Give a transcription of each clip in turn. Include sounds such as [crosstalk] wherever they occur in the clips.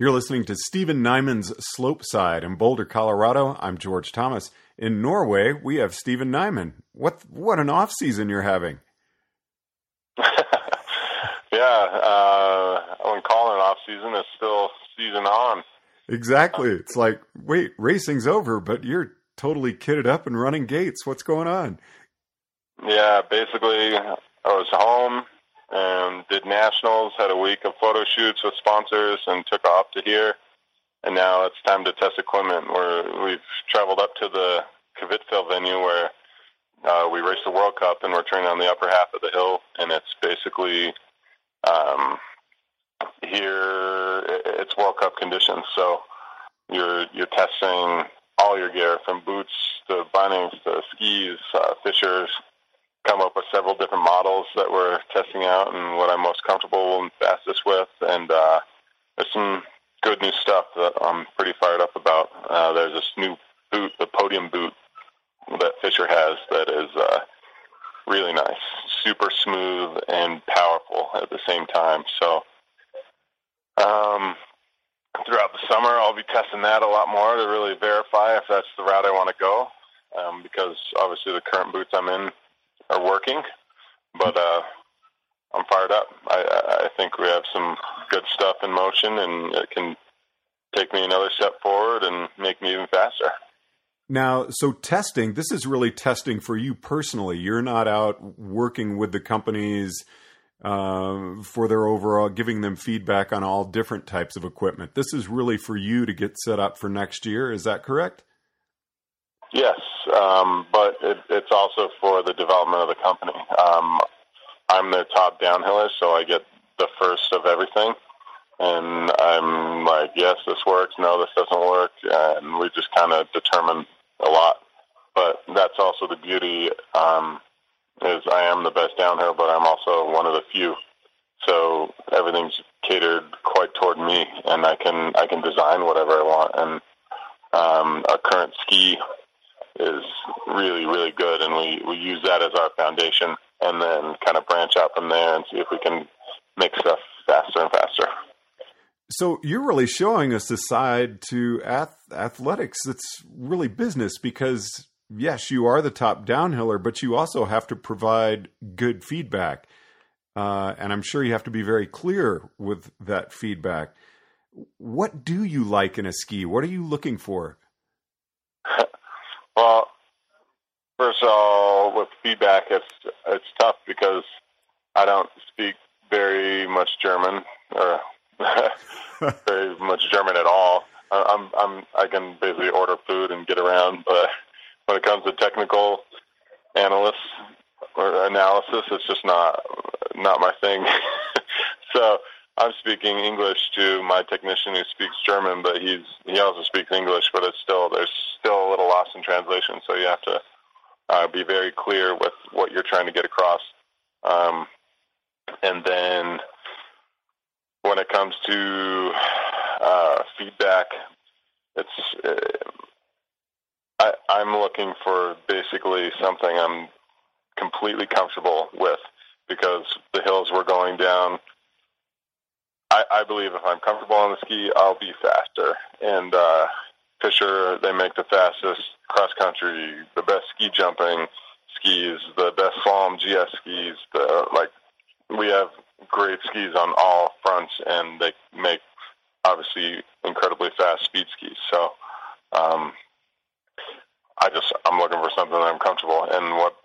You're listening to Steven Nyman's Slopeside in Boulder, Colorado. I'm George Thomas. In Norway, we have Steven Nyman. What what an off season you're having. [laughs] yeah, uh, when calling an off season, it's still season on. Exactly. It's like, wait, racing's over, but you're totally kitted up and running gates. What's going on? Yeah, basically, I was home and did nationals, had a week of photo shoots with sponsors, and took off to here. And now it's time to test equipment. Where we've traveled up to the Kvitfjell venue where uh, we raced the World Cup, and we're training on the upper half of the hill, and it's basically um, here. It's World Cup conditions, so you're you're testing all your gear from boots to bindings to skis, uh, Fischer's, come up with several different models that we're testing out and what I'm most comfortable and fastest with. And uh, there's some good new stuff that I'm pretty fired up about. Uh, there's this new boot, the podium boot that Fischer has that is uh, really nice, super smooth and powerful at the same time. So um, throughout the summer, I'll be testing that a lot more to really verify if that's the route I want to go. Um, because obviously the current boots I'm in are working, but uh, I'm fired up. I, I think we have some good stuff in motion, and it can take me another step forward and make me even faster. Now, so testing, this is really testing for you personally. You're not out working with the companies uh, for their overall, giving them feedback on all different types of equipment. This is really for you to get set up for next year. Is that correct? Yes, um, but it, it's also for the development of the company. Um, I'm their top downhiller, so I get the first of everything. And I'm like, yes, this works. No, this doesn't work. And we just kind of determine a lot. But that's also the beauty um, is I am the best downhill, but I'm also one of the few. So everything's catered quite toward me, and I can I can design whatever I want. And um, our current ski is really, really good, and we, we use that as our foundation and then kind of branch out from there and see if we can make stuff faster and faster. So you're really showing us the side to ath- athletics that's really business because yes, you are the top downhiller, but you also have to provide good feedback, uh, and I'm sure you have to be very clear with that feedback. What do you like in a ski? What are you looking for? [laughs] Well, first of all, with feedback, it's it's tough because I don't speak very much German or [laughs] very much German at all. I'm I'm I can basically order food and get around, but when it comes to technical analysts or analysis, it's just not not my thing. [laughs] so I'm speaking English to my technician who speaks German, but he's he also speaks English, but it's still there's still a little lost in translation. So you have to uh, be very clear with what you're trying to get across. Um, and then when it comes to uh, feedback, it's uh, I, I'm looking for basically something I'm completely comfortable with because the hills we're going down I, I believe if I'm comfortable on the ski, I'll be faster. And uh, Fischer, they make the fastest cross country, the best ski jumping skis, the best slalom GS skis. The like, we have great skis on all fronts, and they make obviously incredibly fast speed skis. So, um, I just I'm looking for something that I'm comfortable, and what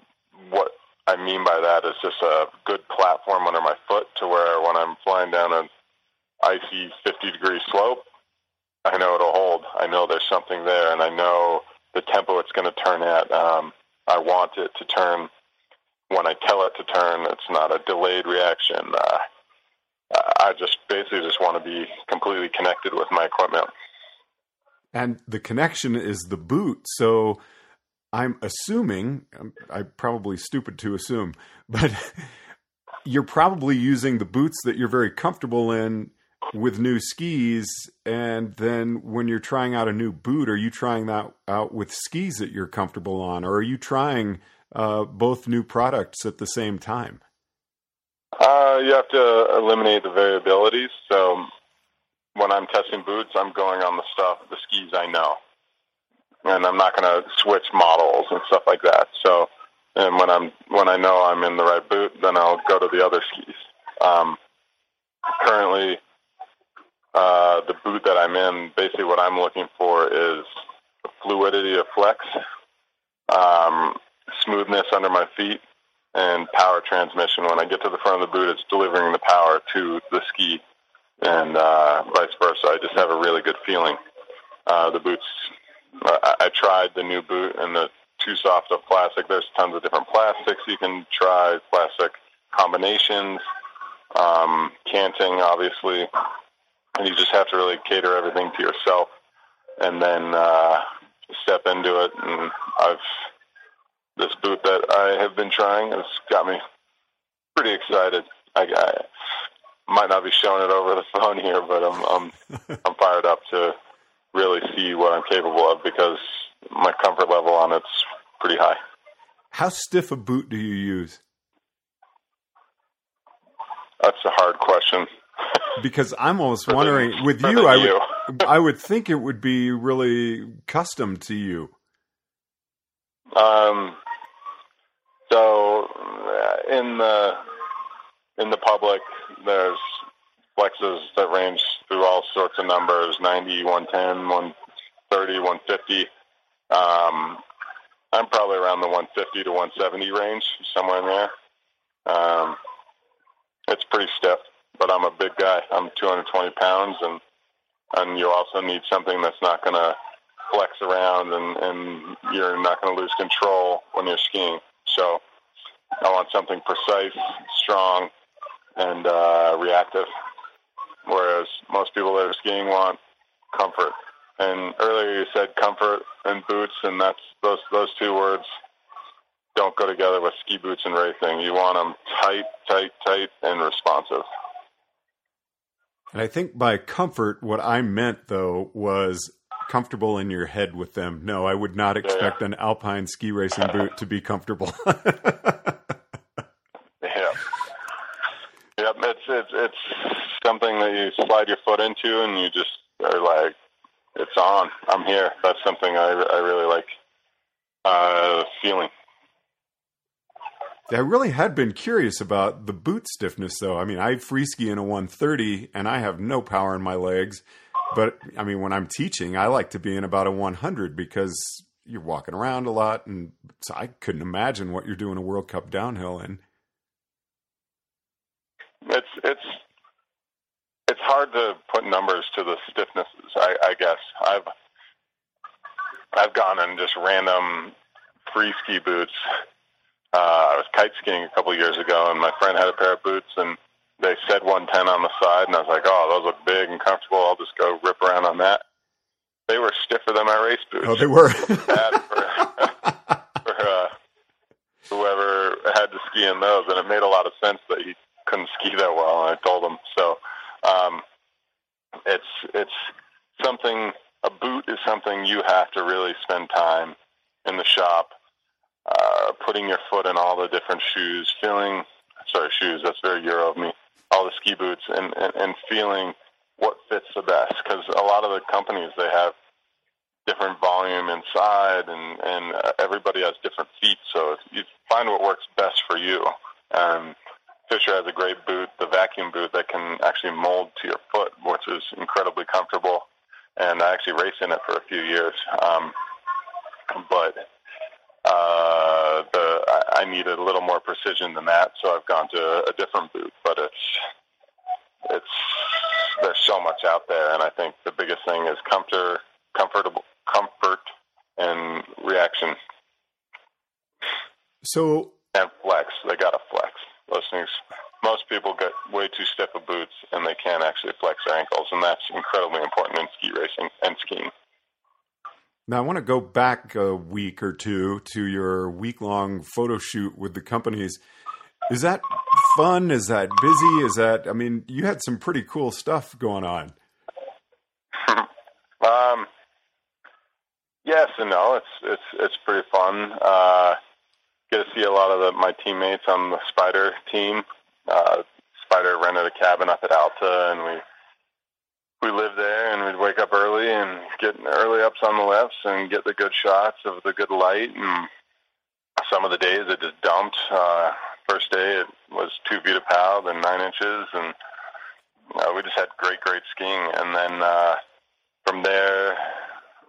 what I mean by that is just a good platform under my foot to where when I'm flying down a icy 50 degree slope, I know it'll hold. I know there's something there, and I know the tempo it's going to turn at. Um, I want it to turn when I tell it to turn. It's not a delayed reaction. Uh, I just basically just want to be completely connected with my equipment. And the connection is the boot. So I'm assuming, I'm probably stupid to assume, [laughs] but you're probably using the boots that you're very comfortable in with new skis and then when you're trying out a new boot are you trying that out with skis that you're comfortable on or are you trying uh, both new products at the same time uh, you have to eliminate the variabilities so when I'm testing boots, I'm going on the stuff, the skis I know, and I'm not going to switch models and stuff like that. So, and when I'm when I know I'm in the right boot, then I'll go to the other skis. Um, currently, uh, the boot that I'm in, basically what I'm looking for is fluidity of flex, um, smoothness under my feet, and power transmission. When I get to the front of the boot, it's delivering the power to the ski, and uh, vice versa. I just have a really good feeling. Uh, the boots, I, I tried the new boot and the too soft of plastic. There's tons of different plastics you can try, plastic combinations, um, canting, obviously, and you just have to really cater everything to yourself, and then uh, step into it. And I've this boot that I have been trying has got me pretty excited. I, I might not be showing it over the [laughs] phone here, but I'm I'm I'm fired up to really see what I'm capable of because my comfort level on it's pretty high. How stiff a boot do you use? That's a hard question. Because I'm almost wondering with you, I would [laughs] I would think it would be really custom to you. Um. So uh, in the in the public, there's flexes that range through all sorts of numbers 90, 110, 130, 150. Um, I'm probably around the 150 to 170 range, somewhere in there. Um, it's pretty stiff, but I'm a big guy. I'm 220 pounds, and and you also need something that's not going to flex around, and and you're not going to lose control when you're skiing. So I want something precise, strong, and uh, reactive. Whereas most people that are skiing want comfort. And earlier you said comfort and boots, and that's those those two words don't go together with ski boots and racing. You want them tight, tight, tight, and responsive. And I think by comfort, what I meant though was comfortable in your head with them. No, I would not expect yeah, an alpine ski racing boot to be comfortable. [laughs] yeah. Yep, it's it's it's something that you slide your foot into and you just are like it's on. I'm here. That's something I I really like uh feeling. I really had been curious about the boot stiffness, though. I mean, I free ski in a 130, and I have no power in my legs. But I mean, when I'm teaching, I like to be in about a 100 because you're walking around a lot, and so I couldn't imagine what you're doing a World Cup downhill in. It's it's it's hard to put numbers to the stiffnesses. I, I guess I've I've gone in just random free ski boots uh, I was kite skiing a couple of years ago, and my friend had a pair of boots, and they said 110 on the side, and I was like, oh, those look big and comfortable. I'll just go rip around on that. They were stiffer than my race boots. Oh, they were. bad for, [laughs] for uh, whoever had to ski in those, and it made a lot of sense that he couldn't ski that well. And I told him so. Um, it's it's something. A boot is something you have to really spend time in the shop putting your foot in all the different shoes, feeling sorry shoes. That's very Euro of me. All the ski boots and and, and feeling what fits the best because a lot of the companies they have different volume inside and and uh, everybody has different feet so you find what works best for you and Fischer has a great boot the vacuum boot that can actually mold to your foot which is incredibly comfortable and I actually raced in it for a few years um, but uh, the I needed a little more precision than that, so I've gone to a different boot. But it's it's there's so much out there, and I think the biggest thing is comfort, comfortable, comfort, and reaction. So and flex, they got to flex. Those things. Most people get way too stiff of boots, and they can't actually flex their ankles, and that's incredibly important in ski racing and skiing. Now, I want to go back a week or two to your week long photo shoot with the companies. Is that fun? Is that busy? Is that, I mean, you had some pretty cool stuff going on. [laughs] um, yes and no. It's, it's, it's pretty fun. Uh, get to see a lot of the, my teammates on the Spyder team. Uh, Spyder rented a cabin up at Alta and we, we lived there and we'd wake up early and get early ups on the lifts and get the good shots of the good light. And some of the days it just dumped. Uh, first day it was two feet of pow, then nine inches, and uh, we just had great, great skiing. And then uh, from there,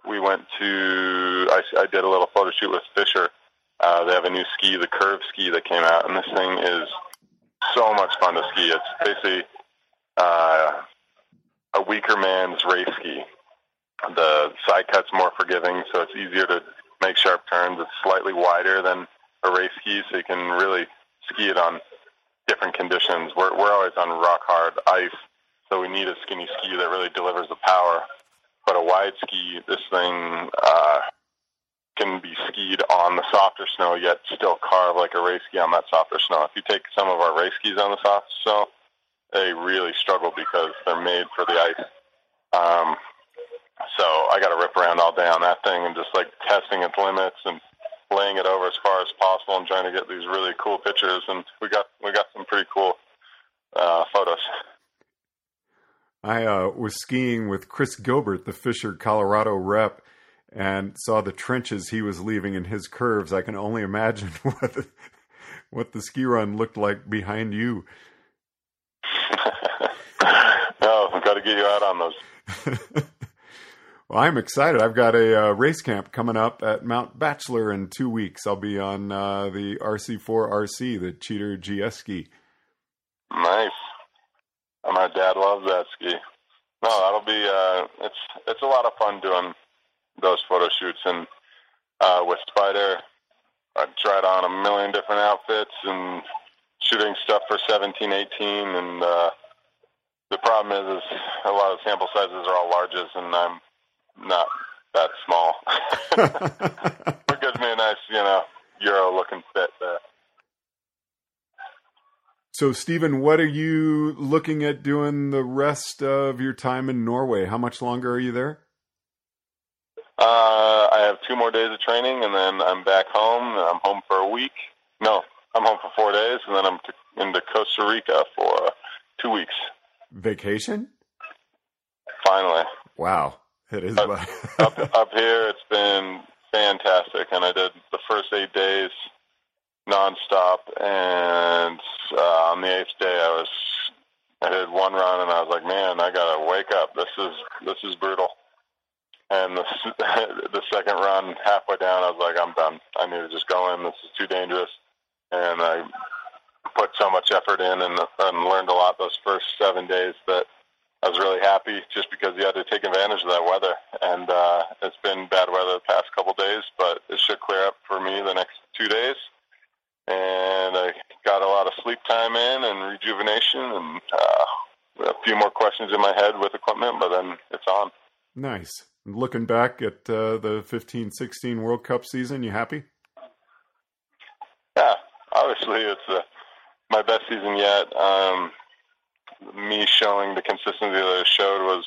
we went to. I, I did a little photo shoot with Fischer. Uh, they have a new ski, the Curv ski, that came out, and this thing is so much fun to ski. It's basically uh, weaker man's race ski. The side cut's more forgiving, so it's easier to make sharp turns. It's slightly wider than a race ski, so you can really ski it on different conditions. We're we're always on rock hard ice, so we need a skinny ski that really delivers the power. But a wide ski, this thing uh, can be skied on the softer snow, yet still carve like a race ski on that softer snow. If you take some of our race skis on the soft snow, they really struggle because they're made for the ice. Um, so I got to rip around all day on that thing and just like testing its limits and laying it over as far as possible and trying to get these really cool pictures. And we got we got some pretty cool uh, photos. I uh, was skiing with Chris Gilbert, the Fischer Colorado rep, and saw the trenches he was leaving in his curves. I can only imagine [laughs] what the, what the ski run looked like behind you. no, I've got to get you out on those. [laughs] well, I'm excited. I've got a uh, race camp coming up at Mount Bachelor in two weeks. I'll be on uh, the RC4 RC, the cheater GS ski. Nice. My dad loves that ski. No, that'll be. Uh, it's it's a lot of fun doing those photo shoots and uh, with Spyder. I tried on a million different outfits and shooting stuff for 17, 18, and uh, the problem is, is a lot of sample sizes are all larges, and I'm not that small. [laughs] it gives me a nice, you know, Euro looking fit there. So, Steven, what are you looking at doing the rest of your time in Norway? How much longer are you there? Uh, I have two more days of training, and then I'm back home. I'm home for a week. No, I'm home for four days, and then I'm to, into Costa Rica for uh, two weeks. Vacation? Finally. Wow. It is. Up, [laughs] up, up here, it's been fantastic, and I did the first eight days nonstop, and uh, on the eighth day, I was I did one run, and I was like, man, I gotta wake up. This is this is brutal. And the [laughs] the second run, halfway down, I was like, I'm done. I need to just go in. This is too dangerous. And I put so much effort in and, and learned a lot those first seven days that I was really happy just because you had to take advantage of that weather. And uh, it's been bad weather the past couple days, but it should clear up for me the next two days. And I got a lot of sleep time in and rejuvenation and uh, a few more questions in my head with equipment, but then it's on. Nice. Looking back at uh, the 15 16 World Cup season, you happy? Yeah, obviously it's uh, my best season yet. Um, me showing the consistency that I showed was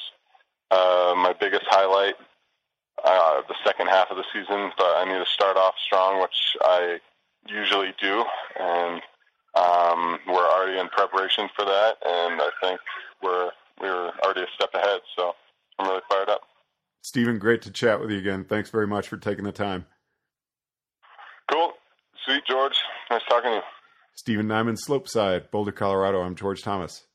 uh, my biggest highlight. Uh, the second half of the season, but I need to start off strong, which I usually do, and um, we're already in preparation for that, and I think we're we're already a step ahead. So I'm really fired up. Steven, great to chat with you again. Thanks very much for taking the time. Cool. Sweet, George. Nice talking to you. Steven Nyman, Slopeside, Boulder, Colorado. I'm George Thomas.